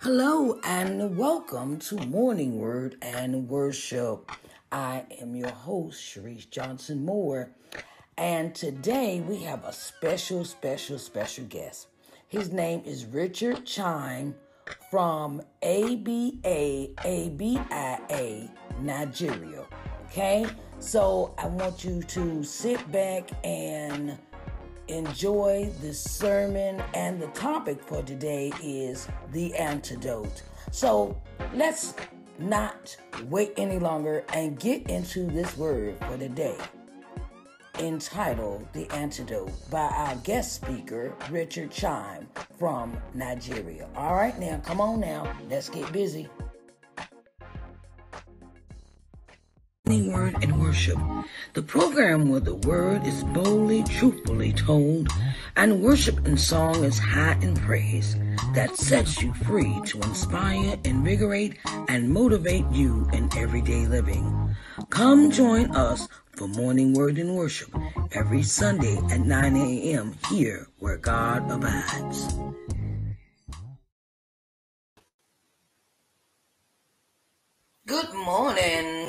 Hello and welcome to Morning Word and Worship. I am your host, Sharise Johnson Moore, and today we have a special, special, special guest. His name is Richard Chime from ABA, ABIA, Nigeria. Okay, so I want you to sit back and enjoy this sermon. And the topic for today is the antidote. So let's not wait any longer and get into this word for the day entitled The Antidote by our guest speaker, Richard Chime from Nigeria. All right, now, come on now, let's get busy. Word and Worship, the program where the word is boldly, truthfully told, and worship and song is high in praise that sets you free to inspire, invigorate, and motivate you in everyday living. Come join us for morning word and worship every Sunday at 9 a.m. here where God abides.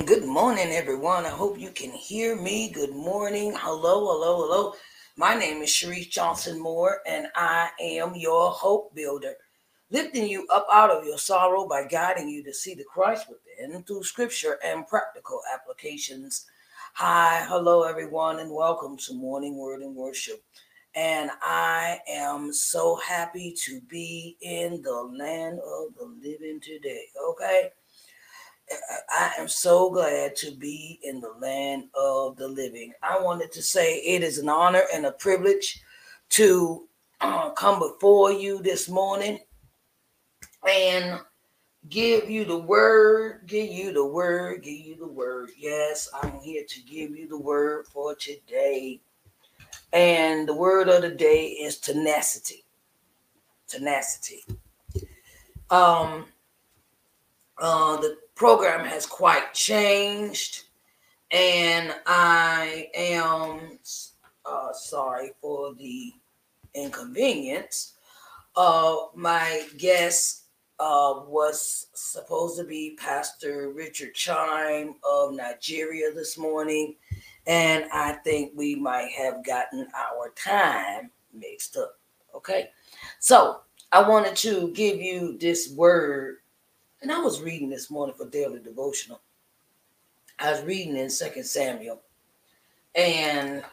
Good morning, everyone. I hope you can hear me. Good morning. Hello, hello, hello. My name is Sharise Johnson Moore, and I am your hope builder, lifting you up out of your sorrow by guiding you to see the Christ within through scripture and practical applications. Hi, hello, everyone, and welcome to Morning Word and Worship. And I am so happy to be in the land of the living today. Okay. I am so glad to be in the land of the living. I wanted to say it is an honor and a privilege to uh, come before you this morning and give you the word, give you the word, give you the word. Yes, I'm here to give you the word for today. And the word of the day is tenacity. Tenacity. Um, uh, the program has quite changed, and I am uh, sorry for the inconvenience. Uh, my guest uh, was supposed to be Pastor Richard Chime of Nigeria this morning, and I think we might have gotten our time mixed up. Okay, so I wanted to give you this word and I was reading this morning for daily devotional. I was reading in Second Samuel, and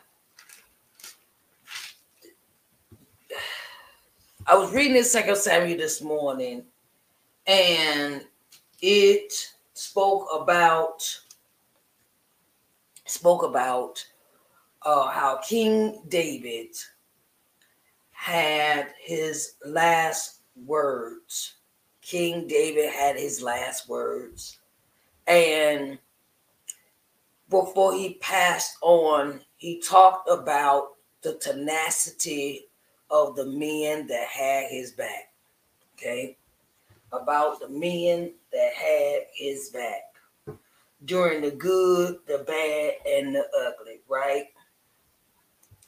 I was reading in Second Samuel this morning, and it spoke about spoke about uh, how King David had his last words King David had his last words. And before he passed on, he talked about the tenacity of the men that had his back. Okay. About the men that had his back during the good, the bad, and the ugly, right?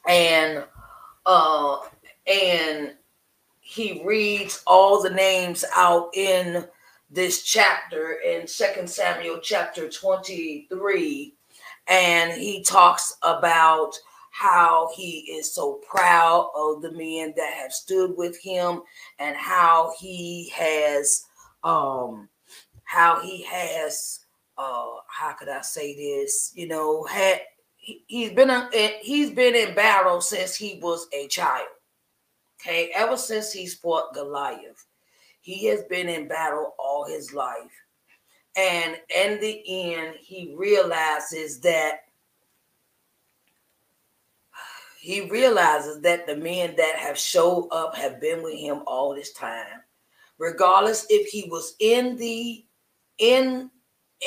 And uh and he reads all the names out in this chapter in Second Samuel chapter 23 and he talks about how he is so proud of the men that have stood with him and how he has um how he has uh how could I say this? You know had he, he's been a, he's been in battle since he was a child Okay, ever since he's fought Goliath, he has been in battle all his life. And in the end, he realizes that he realizes that the men that have showed up have been with him all this time. Regardless if he was in the in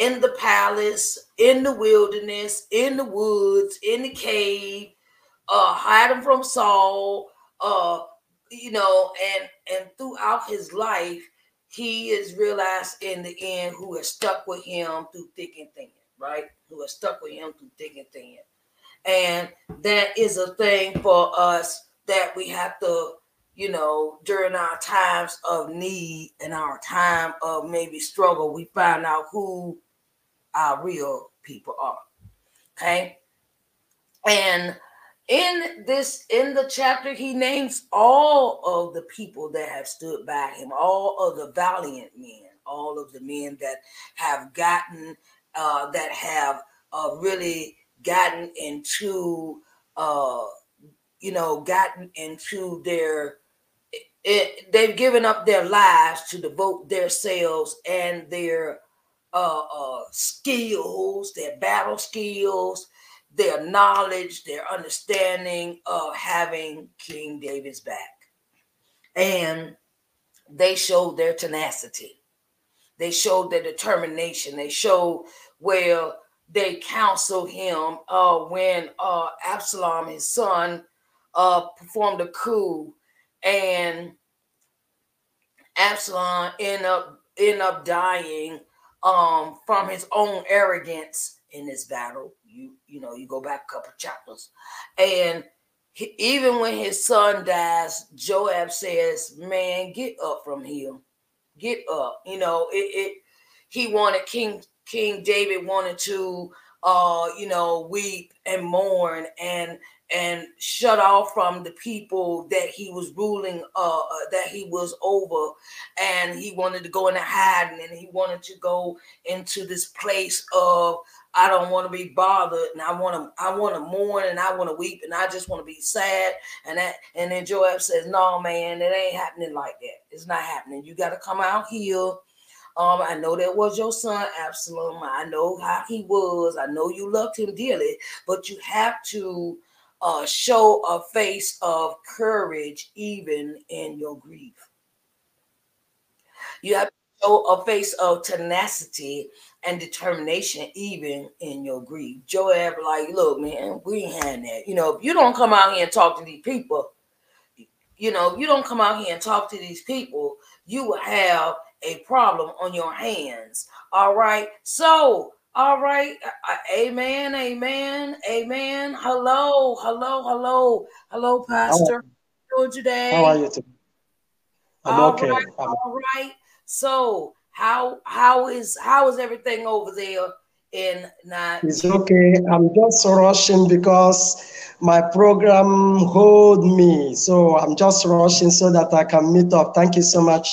in the palace, in the wilderness, in the woods, in the cave, uh, hiding from Saul, uh, you know, and and throughout his life, he is realized in the end who has stuck with him through thick and thin, right? Who has stuck with him through thick and thin. And that is a thing for us that we have to you know, during our times of need and our time of maybe struggle, we find out who our real people are. Okay. And in this in the chapter he names all of the people that have stood by him all of the valiant men all of the men that have gotten uh, that have uh, really gotten into uh, you know gotten into their it, they've given up their lives to devote themselves and their uh, uh, skills, their battle skills, their knowledge, their understanding of having King David's back. And they showed their tenacity. They showed their determination. They showed where they counseled him uh, when uh, Absalom, his son, uh, performed a coup, and Absalom ended up end up dying um, from his own arrogance in this battle. You you know you go back a couple chapters, and he, even when his son dies, Joab says, "Man, get up from here, get up." You know it. it he wanted King King David wanted to uh you know weep and mourn and and shut off from the people that he was ruling uh, uh that he was over. And he wanted to go into hiding and he wanted to go into this place of I don't want to be bothered and I want to I want to mourn and I want to weep and I just want to be sad. And that and then Joab says no man it ain't happening like that. It's not happening. You got to come out here. Um, I know that was your son, Absalom. I know how he was. I know you loved him dearly, but you have to uh, show a face of courage even in your grief. You have to show a face of tenacity and determination even in your grief. Joab, like, look, man, we ain't had that. You know, if you don't come out here and talk to these people, you know, you don't come out here and talk to these people, you will have a problem on your hands. All right. So all right. Uh, uh, amen. Amen. Amen. Hello. Hello. Hello. Hello, Pastor. How are you today? How are you today? I'm all okay. Right, all right. So how how is how is everything over there in not It's okay. I'm just rushing because my program hold me. So I'm just rushing so that I can meet up. Thank you so much.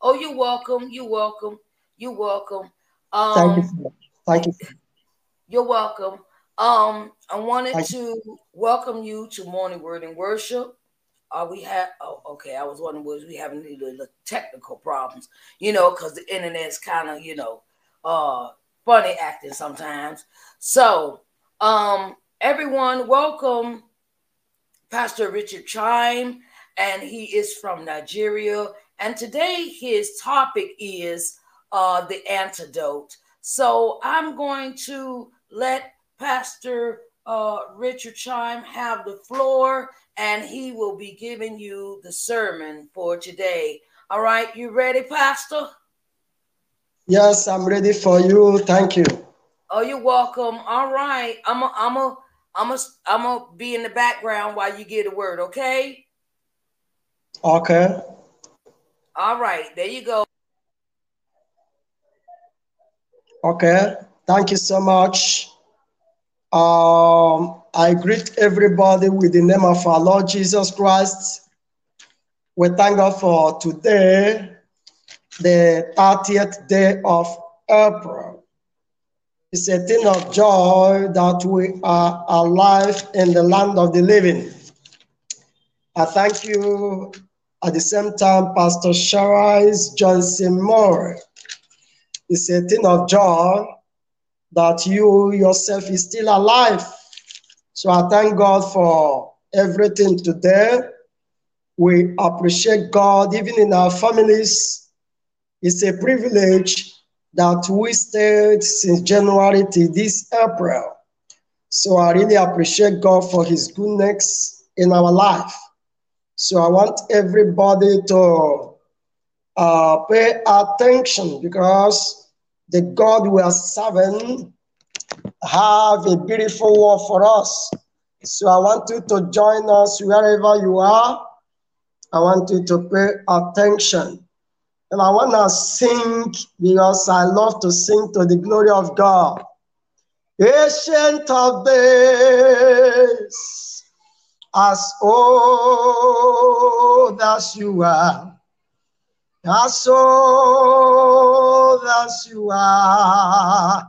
Oh, you're welcome. You're welcome. You're welcome. Um, Thank you. So Thank you. You're welcome. Um, I wanted Thank to you. welcome you to Morning Word and Worship. Uh, we have oh, okay. I was wondering was we having any little technical problems, you know, because the internet's kind of you know, uh, funny acting sometimes. So, um, everyone, welcome, Pastor Richard Chime, and he is from Nigeria. And today his topic is uh, the antidote. So I'm going to let Pastor uh, Richard Chime have the floor, and he will be giving you the sermon for today. All right, you ready, Pastor? Yes, I'm ready for you. Thank you. Oh, you're welcome. All right, I'm a, I'm a, I'm a, I'm a be in the background while you get a word. Okay. Okay. All right, there you go. Okay, thank you so much. Um, I greet everybody with the name of our Lord Jesus Christ. We thank God for today, the 30th day of April. It's a thing of joy that we are alive in the land of the living. I thank you at the same time, Pastor Sharise Johnson Moore it's a thing of joy that you yourself is still alive. So I thank God for everything today. We appreciate God, even in our families. It's a privilege that we stayed since January to this April. So I really appreciate God for His goodness in our life. So I want everybody to uh, pay attention because the God we are serving have a beautiful word for us. So I want you to join us wherever you are I want you to pay attention. And I want to sing because I love to sing to the glory of God. Ancient of days, as old as you are, as old as you are,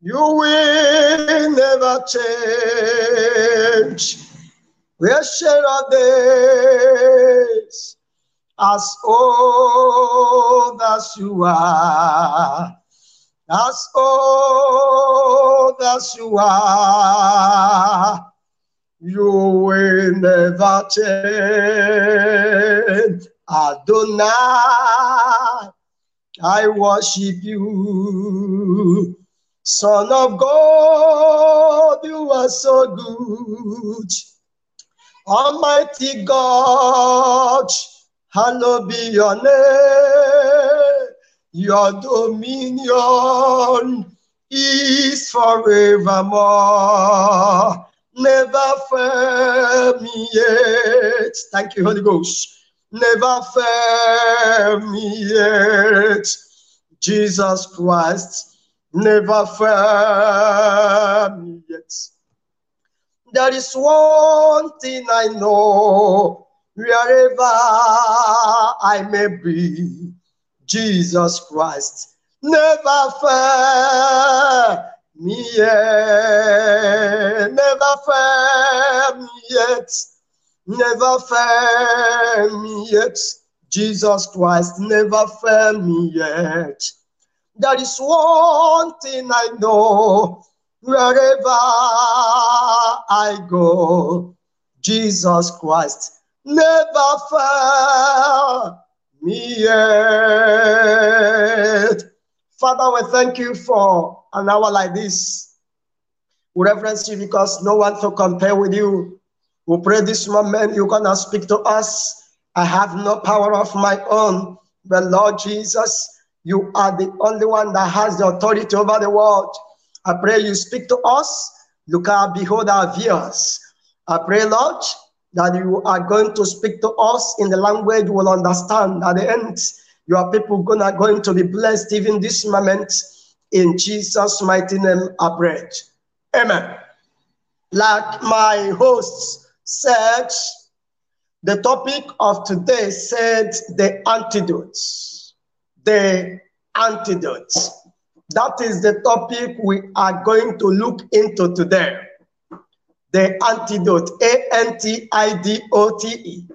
you will never change. Ancient of days, as old as you are, as old as you are, you will never change. Adonai, I worship you. Son of God, you are so good. Almighty God, hallowed be your name. Your dominion is forevermore. Never fail me yet. Thank you, Holy Ghost. Never fail me yet. Jesus Christ, never fail me yet. There is one thing I know, wherever I may be, Jesus Christ never fail me yet, never fail me yet, never fail me yet. Jesus Christ never fail me yet. There is one thing I know, wherever I go, Jesus Christ never fail me yet. Father, we thank you for an hour like this. We reverence you because no one to compare with you. We pray this moment you're gonna speak to us. I have no power of my own, but Lord Jesus, you are the only one that has the authority over the world. I pray you speak to us. Look out, behold our viewers. I pray, Lord, that you are going to speak to us in the language we'll understand. At the end, your people gonna going to be blessed even this moment. In Jesus' mighty name, I pray. Amen. Like my hosts said, the topic of today said the antidotes. The antidotes. That is the topic we are going to look into today. The antidote, A N T I D O T E.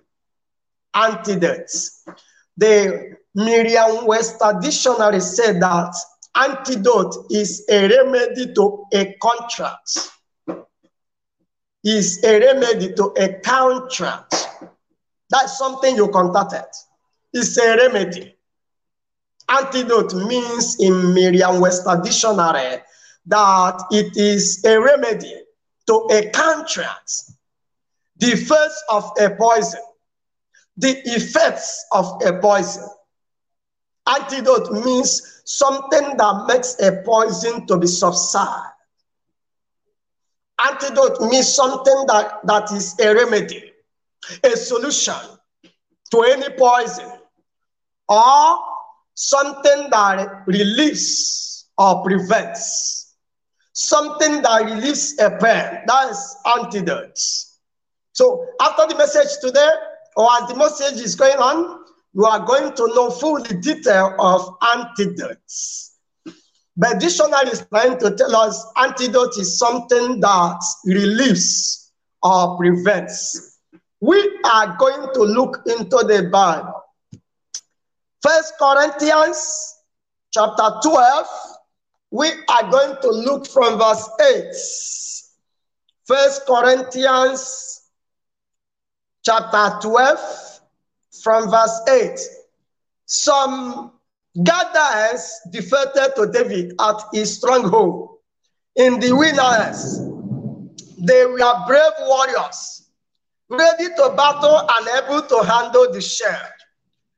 Antidotes. The Merriam Webster Dictionary said that antidote is a remedy to a contract. Is a remedy to a contract. That's something you contacted. It's a remedy. Antidote means in Merriam Webster Dictionary that it is a remedy to a contract, the effects of a poison, the effects of a poison. Antidote means something that makes a poison to be subside. Antidote means something that, that is a remedy, a solution to any poison, or something that relieves or prevents, something that relieves a pain. That is antidote. So after the message today, or as the message is going on, you are going to know full detail of antidotes. But dictionary is trying to tell us antidote is something that relieves or prevents. We are going to look into the Bible. First Corinthians chapter 12, we are going to look from verse 8. First Corinthians chapter 12, from verse 8. Some Gadians defeated to David at his stronghold in the wilderness. They were brave warriors, ready to battle and able to handle the shield,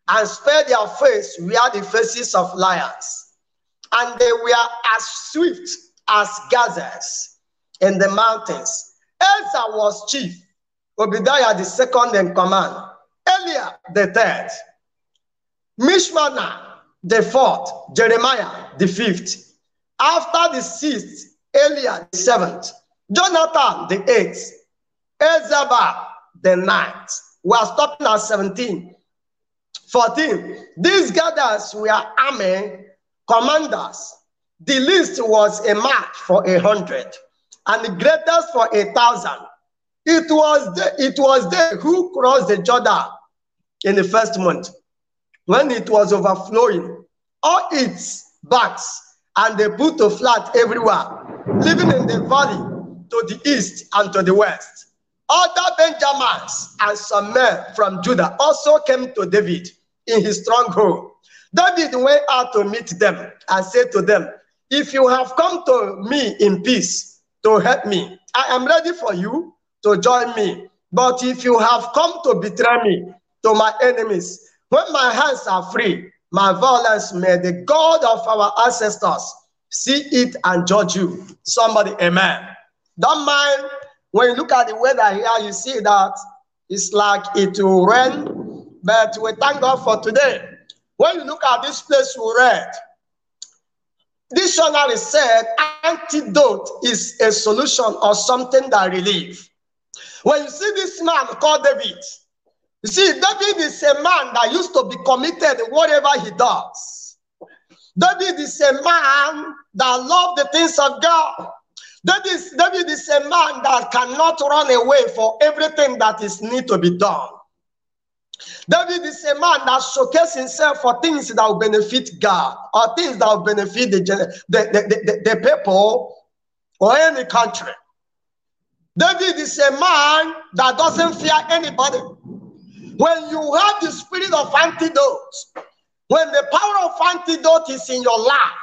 and spare their face were the faces of lions. And they were as swift as gazelles in the mountains. Asa was chief, Obadiah the second in command. Elia the third, Mishmannah the fourth, Jeremiah the fifth. After the sixth, Elia the seventh, Jonathan the eighth, Ezabah the ninth. We are stopping at 17. 14. These gathers were army commanders. The least was a march for a hundred, and the greatest for a thousand. It was the, it was they who crossed the Jordan in the first month when it was overflowing all its backs and they put a flat everywhere, living in the valley to the east and to the west. Other Benjamins and some men from Judah also came to David in his stronghold. David went out to meet them and said to them, If you have come to me in peace to help me, I am ready for you to join me. But if you have come to betray me to my enemies, when my hands are free, my violence may the God of our ancestors see it and judge you. Somebody, amen. Don't mind when you look at the weather here, you see that it's like it will rain, but we thank God for today. When you look at this place we read, dictionary said antidote is a solution or something that relieve. When you see this man called David, you see, David is a man that used to be committed whatever he does. David is a man that loved the things of God. David is, David is a man that cannot run away for everything that is need to be done. David is a man that showcases himself for things that will benefit God or things that will benefit the, the, the, the, the people or any country. David is a man that doesn't fear anybody. When you have the spirit of antidote, when the power of antidote is in your life,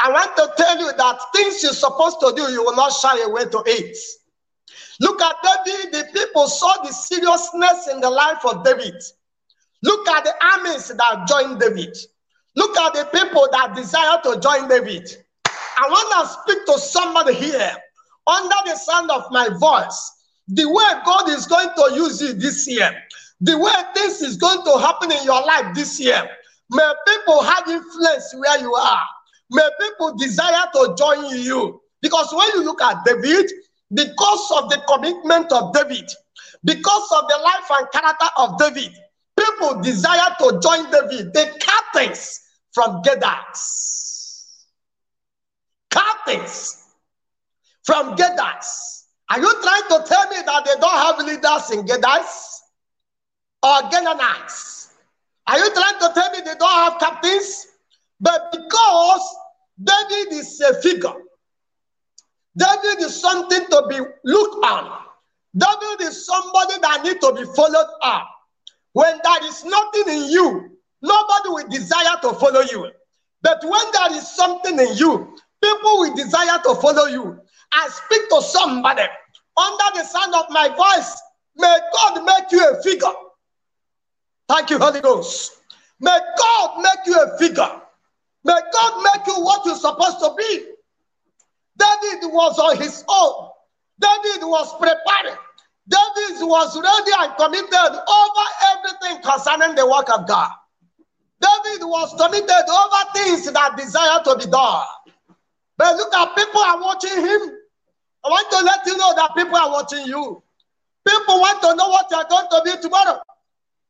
I want to tell you that things you're supposed to do, you will not shy away to it. Look at David. The people saw the seriousness in the life of David. Look at the armies that joined David. Look at the people that desire to join David. I want to speak to somebody here under the sound of my voice. The way God is going to use you this year, the way this is going to happen in your life this year. May people have influence where you are. May people desire to join you. Because when you look at David, because of the commitment of David, because of the life and character of David, people desire to join David. They captains from Gadax. Captains from Gadax. Are you trying to tell me that they don't have leaders in Gadax or Canaanites? Are you trying to tell me they don't have captains? But because David is a figure, David is something to be looked on. David is somebody that need to be followed up. When there is nothing in you, nobody will desire to follow you. But when there is something in you, people will desire to follow you. I speak to somebody under the sound of my voice. May God make you a figure. Thank you, Holy Ghost. May God make you a figure. May God make you what you're supposed to be. David was on his own. David was prepared. David was ready and committed over everything concerning the work of God. David was committed over things that desire to be done. But look at people are watching him. I want to let you know that people are watching you. People want to know what you're going to be tomorrow.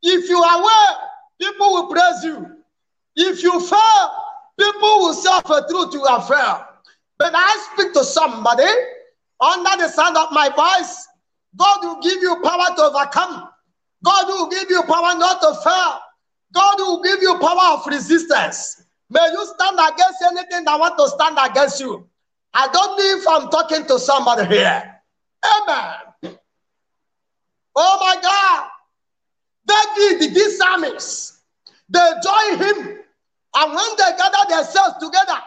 If you are well, people will praise you. If you fail, people will suffer through to your fail. But I speak to somebody under the sound of my voice. God will give you power to overcome. God will give you power not to fail. God will give you power of resistance. May you stand against anything that want to stand against you. I don't know if I'm talking to somebody here. Amen. Oh my God. David, these armies, they join him. And when they gather themselves together,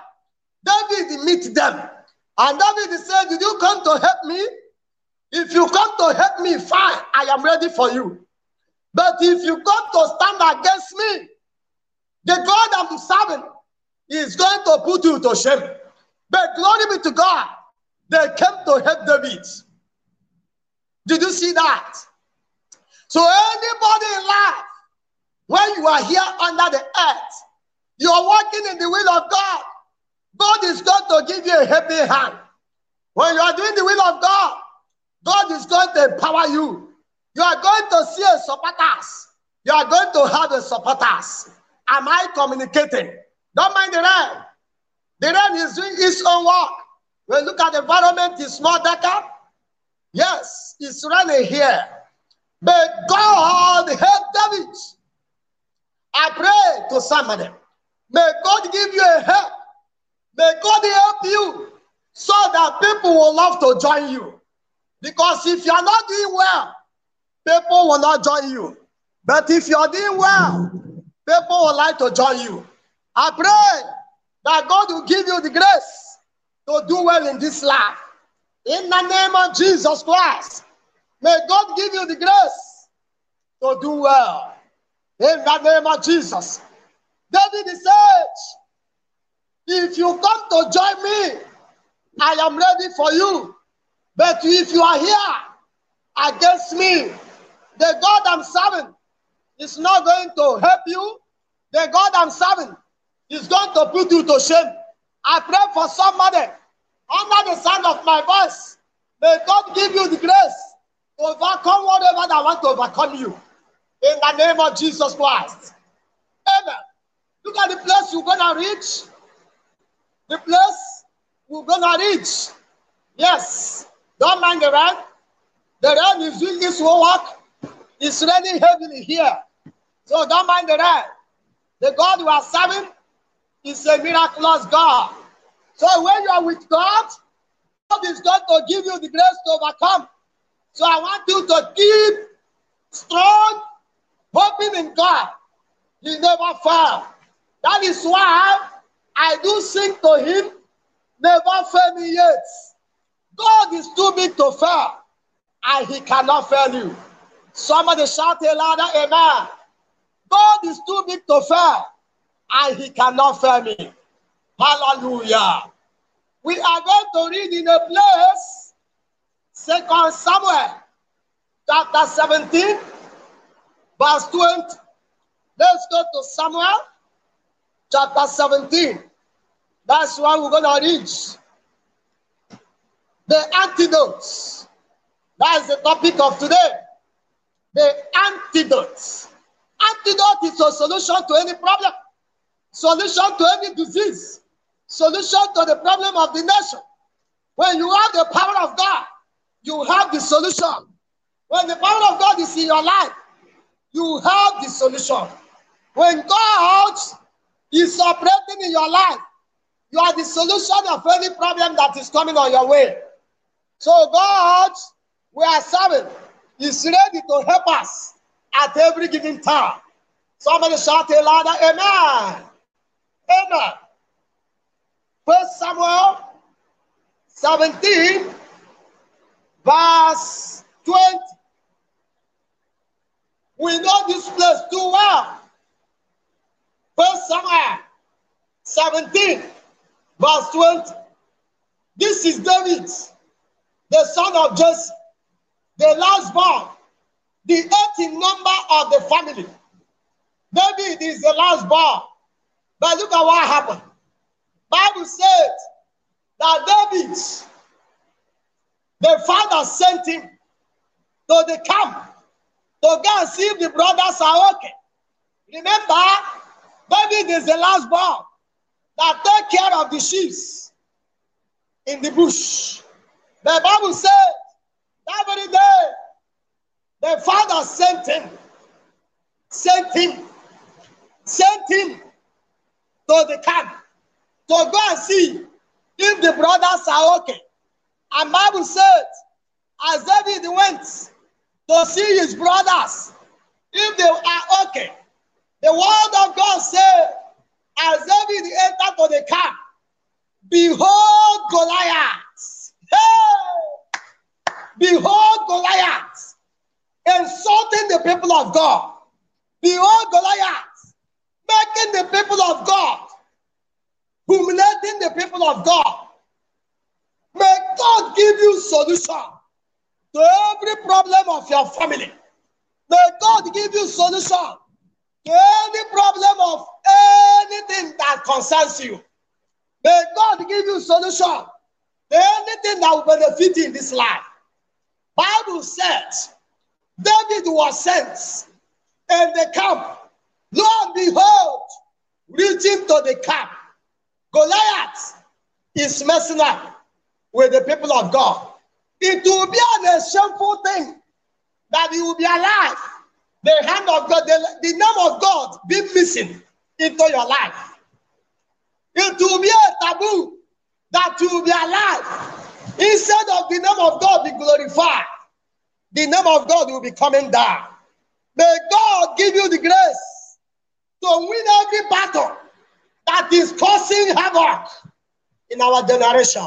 David meet them. And David said, Did you come to help me? If you come to help me, fine, I am ready for you. But if you come to stand against me, the God I'm serving is going to put you to shame. But glory be to God, they came to help David. Did you see that? So anybody in life When you are here under the earth, you are walking in the will of God. God is going to give you a helping hand. When you are doing the will of God, God is going to empower you. You are going to see a supporters. You are going to have a supporters. Am I communicating? Don't mind the rain. The rain is doing its own work. When you look at the environment, it's more darker. Yes, it's raining here. May God help David. I pray to somebody. May God give you a help. May God help you so that people will love to join you. Because if you are not doing well, people will not join you. But if you are doing well, people will like to join you. I pray that God will give you the grace to do well in this life. In the name of Jesus Christ, may God give you the grace to do well. In the name of Jesus. David said, If you come to join me, I am ready for you. But if you are here against me, the God I'm serving is not going to help you. The God I'm serving is going to put you to shame. I pray for somebody under the sound of my voice. May God give you the grace overcome whatever that want to overcome you. In the name of Jesus Christ. Amen. Look at the place you're gonna reach. The place you're gonna reach. Yes. Don't mind the rain. The rain is doing this work. It's raining heavily here. So don't mind the rain. The God you are serving is a miraculous God. So when you are with God, God is going to give you the grace to overcome. So I want you to keep strong, hoping in God. He never fail. That is why I do sing to him, never fail me yet. God is too big to fail, and he cannot fail you. Somebody shout a louder amen. God is too big to fail, and he cannot fail me. Hallelujah. We are going to read in a place, Second Samuel, chapter 17, verse 20. Let's go to Samuel, chapter 17. That's why we're going to read. The antidotes. That is the topic of today. The antidotes. Antidote is a solution to any problem, solution to any disease, solution to the problem of the nation. When you have the power of God, you have the solution. When the power of God is in your life, you have the solution. When God is operating in your life, you are the solution of any problem that is coming on your way. So God, we are serving, is ready to help us at every given time. Somebody shout a louder, Amen. Amen. First Samuel 17, verse 20. We know this place too well. First Samuel 17, verse 20. This is David, the son of Jesse, the last born, the eighth in number of the family. David is the last born. But look at what happened. Bible said that David, the father sent him to the camp to go and see if the brothers are okay. Remember, David is the last born that take care of the sheep in the bush. The Bible said that very day, the father sent him, sent him, sent him to the camp to go and see if the brothers are okay. And Bible said, as David went to see his brothers, if they are okay, the word of God said, as David entered to the camp, behold Goliath. Hey! Behold Goliath insulting the people of God. Behold Goliath making the people of God, humiliating the people of God. May God give you solution to every problem of your family. May God give you solution to any problem of anything that concerns you. May God give you solution to anything that will benefit you in this life. Bible says David was sent in the camp. Lo and behold, reaching to the camp, Goliath is messing up with the people of God. It will be a shameful thing that you will be alive. The hand of God, the, the name of God be missing into your life. It will be a taboo that you will be alive. Instead of the name of God be glorified, the name of God will be coming down. May God give you the grace to win every battle that is causing havoc in our generation.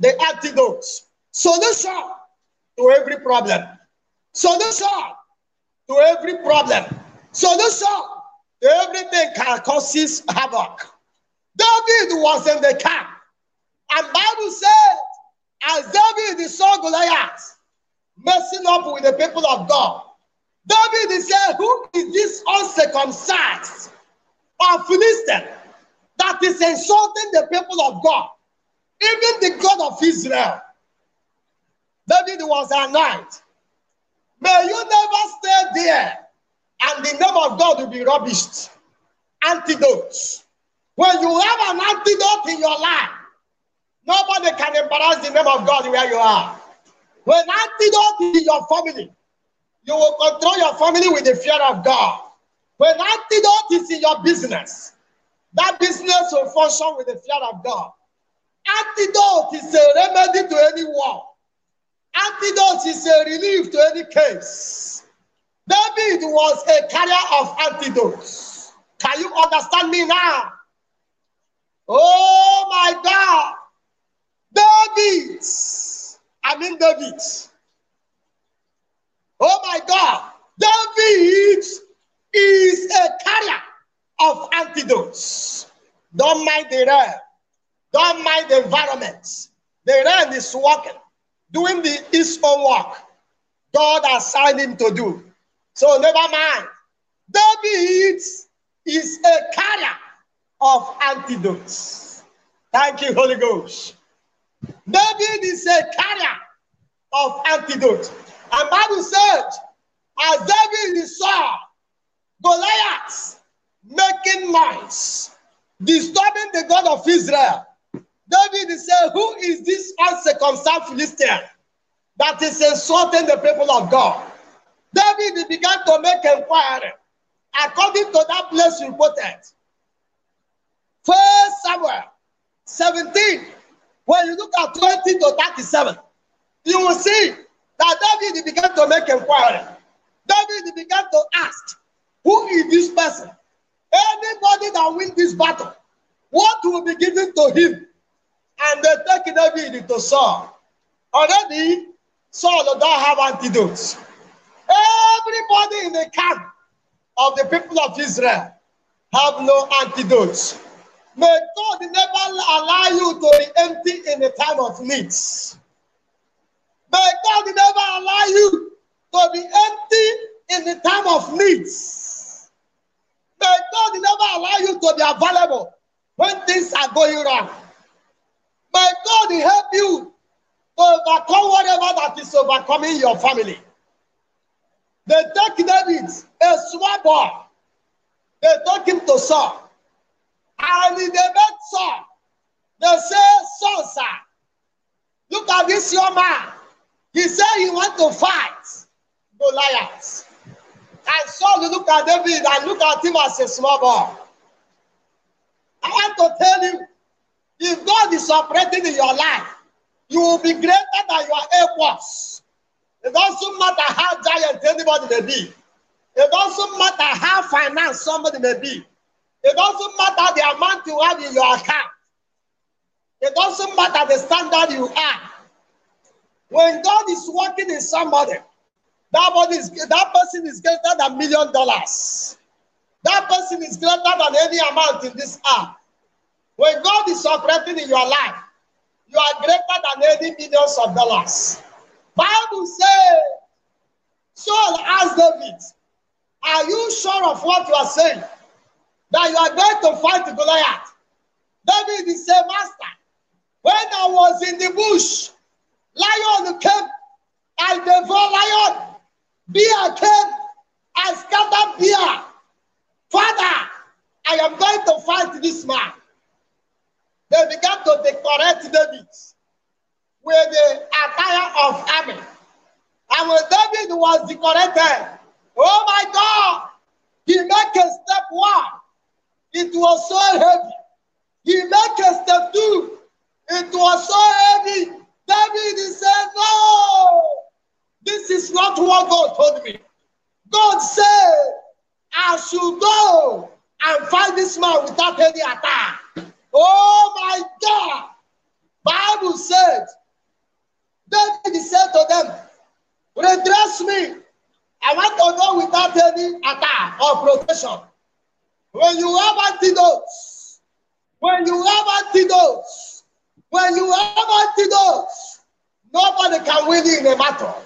The antidote, solution to every problem, solution to every problem, solution to everything that causes havoc. David was in the camp, and Bible said, as David saw Goliath messing up with the people of God, David said, Who is this uncircumcised or Philistine that is insulting the people of God? Even the God of Israel. David was annoyed. May you never stay there and the name of God will be rubbished. Antidotes. When you have an antidote in your life, nobody can embarrass the name of God where you are. When antidote is in your family, you will control your family with the fear of God. When antidote is in your business, that business will function with the fear of God. Antidote is a remedy to any war. Antidote is a relief to any case. David was a carrier of antidotes. Can you understand me now? Oh my God. David. I mean David. Oh my God. David is a carrier of antidotes. Don't mind the rain. Don't mind the environment. The rain is working, doing the his own work. God assigned him to do. So never mind. David is a carrier of antidotes. Thank you, Holy Ghost. David is a carrier of antidote. And Bible said, as David saw Goliath making noise, disturbing the God of Israel, David said, Who is this uncircumcised Philistine that is insulting the people of God? David began to make inquiry according to that place reported. First Samuel 17, when you look at 20 to 37, you will see that David began to make inquiry. David began to ask, Who is this person? Anybody that win this battle, what will be given to him? And they take David to Saul. Already, Saul don't have antidotes. Everybody in the camp of the people of Israel have no antidotes. May God never allow you to be empty in the time of needs. May God never allow you to be empty in the time of needs. May God never allow you to be available when things are going wrong. May God help you to overcome whatever that is overcoming your family. They take David, a small boy, they took him to Saul. And in the met Saul, they say, Saul, sir, look at this young man. He said he want to fight Goliath. And Saul look at David and look at him as a small boy. I want to tell you, if God is operating in your life, you will be greater than your equals. It doesn't matter how giant anybody may be. It doesn't matter how finance somebody may be. It doesn't matter the amount you have in your account. It doesn't matter the standard you are. When God is working in somebody, that body is that person is greater than million dollars. That person is greater than any amount in this earth. When God is operating in your life, you are greater than any millions of dollars. Bible says, Saul asked David, Are you sure of what you are saying? That you are going to fight Goliath? David is a master. When I was in the bush, lion came, I devour lion. Bear came, I scattered bear. Father, I am going to fight this man. They began to decorate David with the attire of army. And when David was decorated, oh my God, he made a step one. It was so heavy. He made a step two. It was so heavy. David said, No, this is not what God told me. God said, I should go and find this man without any attack. Protection. When you have antidotes, when you have antidotes, when you have antidotes, nobody can win you in a battle.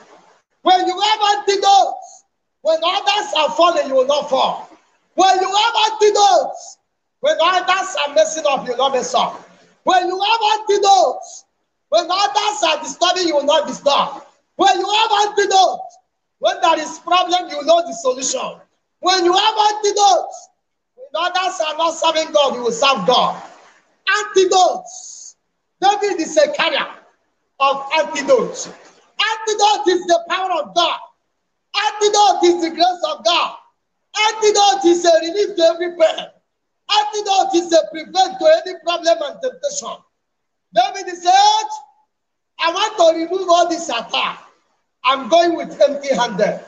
When you have antidotes, when others are falling, you will not fall. When you have antidotes, when others are messing up, you will not mess up. When you have antidotes, when others are disturbing, you will not disturb. When you have antidotes, when there is problem, you know the solution. When you have antidotes, when others are not serving God, you will serve God. Antidotes. David is a carrier of antidotes. Antidote is the power of God. Antidote is the grace of God. Antidote is a relief to every pain. Antidote is a prevent to any problem and temptation. David said, I want to remove all this attack. I'm going with empty handed.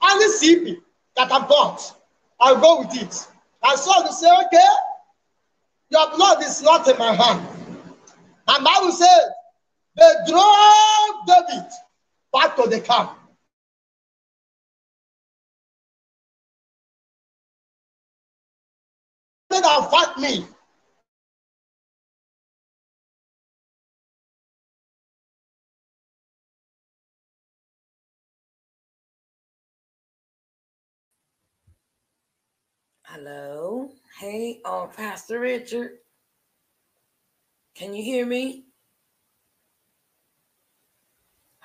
Only CP that I've got, I'll go with it. And Saul will say, okay, your blood is not in my hand. And Bible says, they drove David back to the camp. That fight me. Hello. Hey, uh, Pastor Richard. Can you hear me?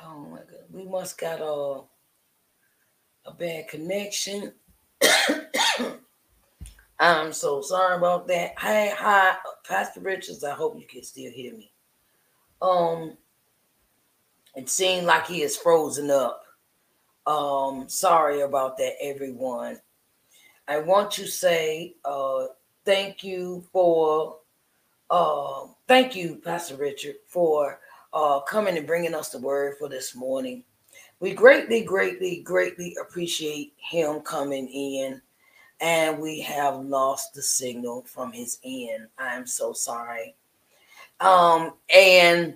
Oh my god. We must got a a bad connection. I'm so sorry about that. Hey, hi, Pastor Richards. I hope you can still hear me. Um, it seemed like he is frozen up. Um, sorry about that, everyone. I want to say uh, thank you for uh, thank you, Pastor Richard, for uh, coming and bringing us the word for this morning. We greatly, greatly, greatly appreciate him coming in, and we have lost the signal from his end. I'm so sorry. Um, and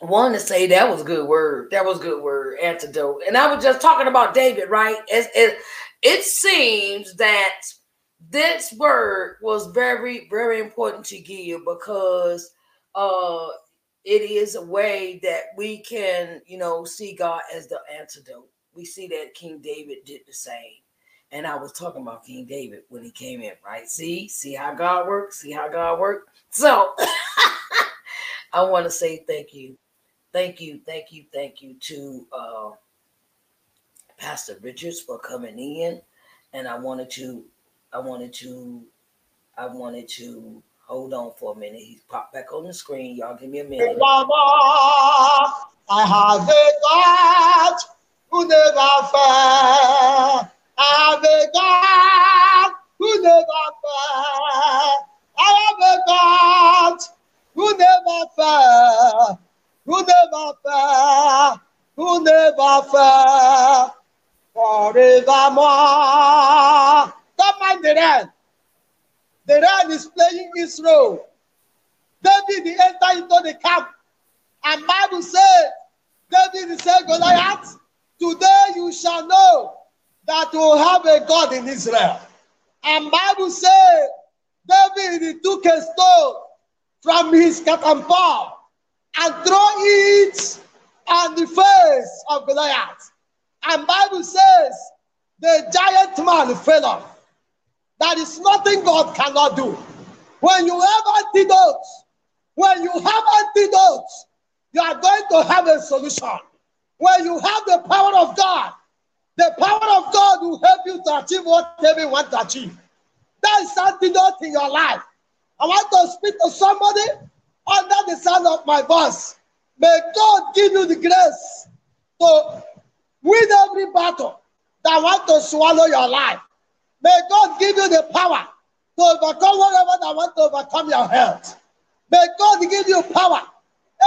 want to say that was a good word. That was a good word, antidote. And I was just talking about David, right? As, as it seems that this word was very, very important to give because uh, it is a way that we can, you know, see God as the antidote. We see that King David did the same. And I was talking about King David when he came in, right? See, see how God works, see how God works. So I want to say thank you, thank you, thank you, thank you to uh, Pastor Richards for coming in, and I wanted to, I wanted to, I wanted to hold on for a minute. He popped back on the screen. Y'all give me a minute. Mama, I have a God who never. I have a God who never. I have a God who never. Who never. Who never. Forevermore. Don't mind the rain. The rain is playing its role. David entered into the camp. And Bible said, David said, Goliath, today you shall know that you have a God in Israel. And Bible said, David took a stone from his catapult and throw it on the face of Goliath. And Bible says, the giant man fell off. There is nothing God cannot do. When you have antidotes, when you have antidotes, you are going to have a solution. When you have the power of God, the power of God will help you to achieve whatever you want to achieve. That is antidote in your life. I want to speak to somebody under the sound of my voice. May God give you the grace to win every battle that want to swallow your life. May God give you the power to overcome whatever that want to overcome your health. May God give you power.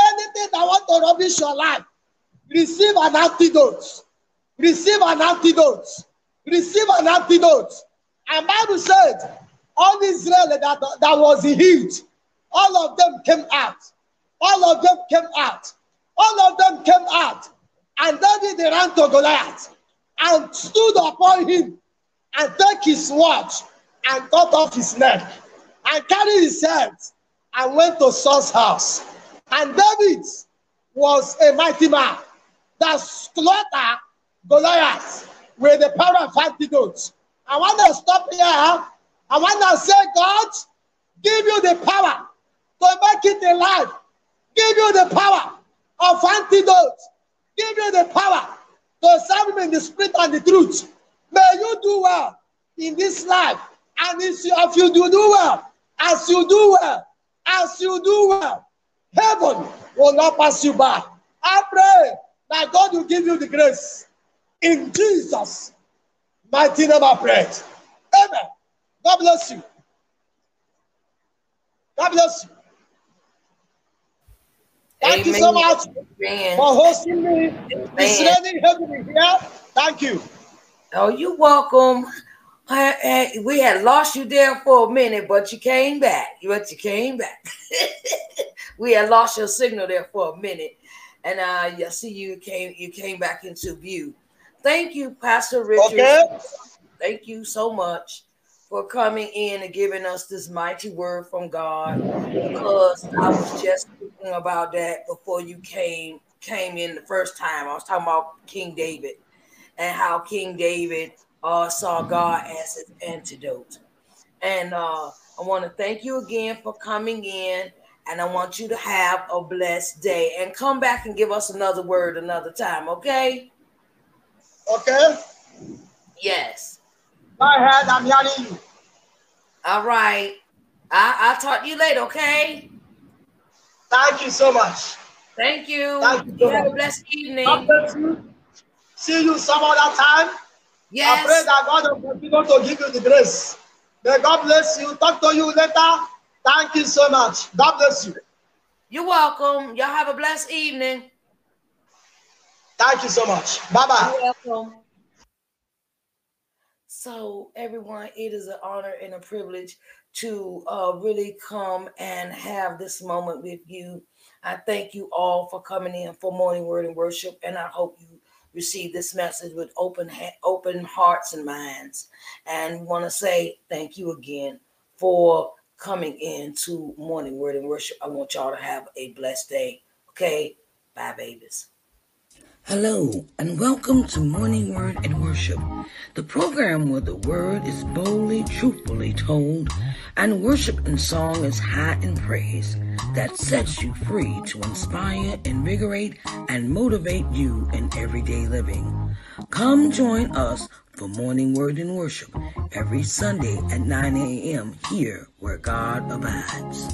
Anything that want to rubbish your life, receive an antidote. Receive an antidote. Receive an antidote. And Bible said, all Israel that, that was healed, all of them came out. All of them came out. All of them came out. And David ran to Goliath and stood upon him and took his watch and cut off his neck and carried his head and went to Saul's house. And David was a mighty man that slaughtered Goliath with the power of antidotes. I want to stop here. I want to say, God, give you the power to make it alive. Give you the power of antidote. Give you the power to serve him in the spirit and the truth. May you do well in this life. And if you do, do well, as you do well, as you do well, heaven will not pass you by. I pray that God will give you the grace. In Jesus' mighty name I pray. Amen. God bless you. God bless you. Thank Amen. you so much Amen. for hosting me. It's raining heavily here. Thank you. Oh, you're welcome. we had lost you there for a minute, but you came back. But you came back. we had lost your signal there for a minute, and uh, I see you came. You came back into view. Thank you, Pastor Richard. Okay. Thank you so much for coming in and giving us this mighty word from God. Because I was just thinking about that before you came came in the first time. I was talking about King David and how King David uh, saw God as his antidote. And uh, I want to thank you again for coming in. And I want you to have a blessed day and come back and give us another word another time, okay? Okay. Yes. Go ahead, I'm you. All right. I, I'll talk to you later, okay? Thank you so much. Thank you. Thank you, so you have a blessed evening. God bless you. See you some other time. Yes. I pray that God will continue to give you the grace. May God bless you. Talk to you later. Thank you so much. God bless you. You're welcome. Y'all have a blessed evening. Thank you so much. Bye bye. You're welcome. So, everyone, it is an honor and a privilege to uh, really come and have this moment with you. I thank you all for coming in for morning word and worship, and I hope you receive this message with open open hearts and minds. And want to say thank you again for coming in to morning word and worship. I want y'all to have a blessed day. Okay, bye, babies. Hello, and welcome to Morning Word and Worship, the program where the word is boldly, truthfully told, and worship and song is high in praise that sets you free to inspire, invigorate, and motivate you in everyday living. Come join us for Morning Word and Worship every Sunday at 9 a.m. here where God abides.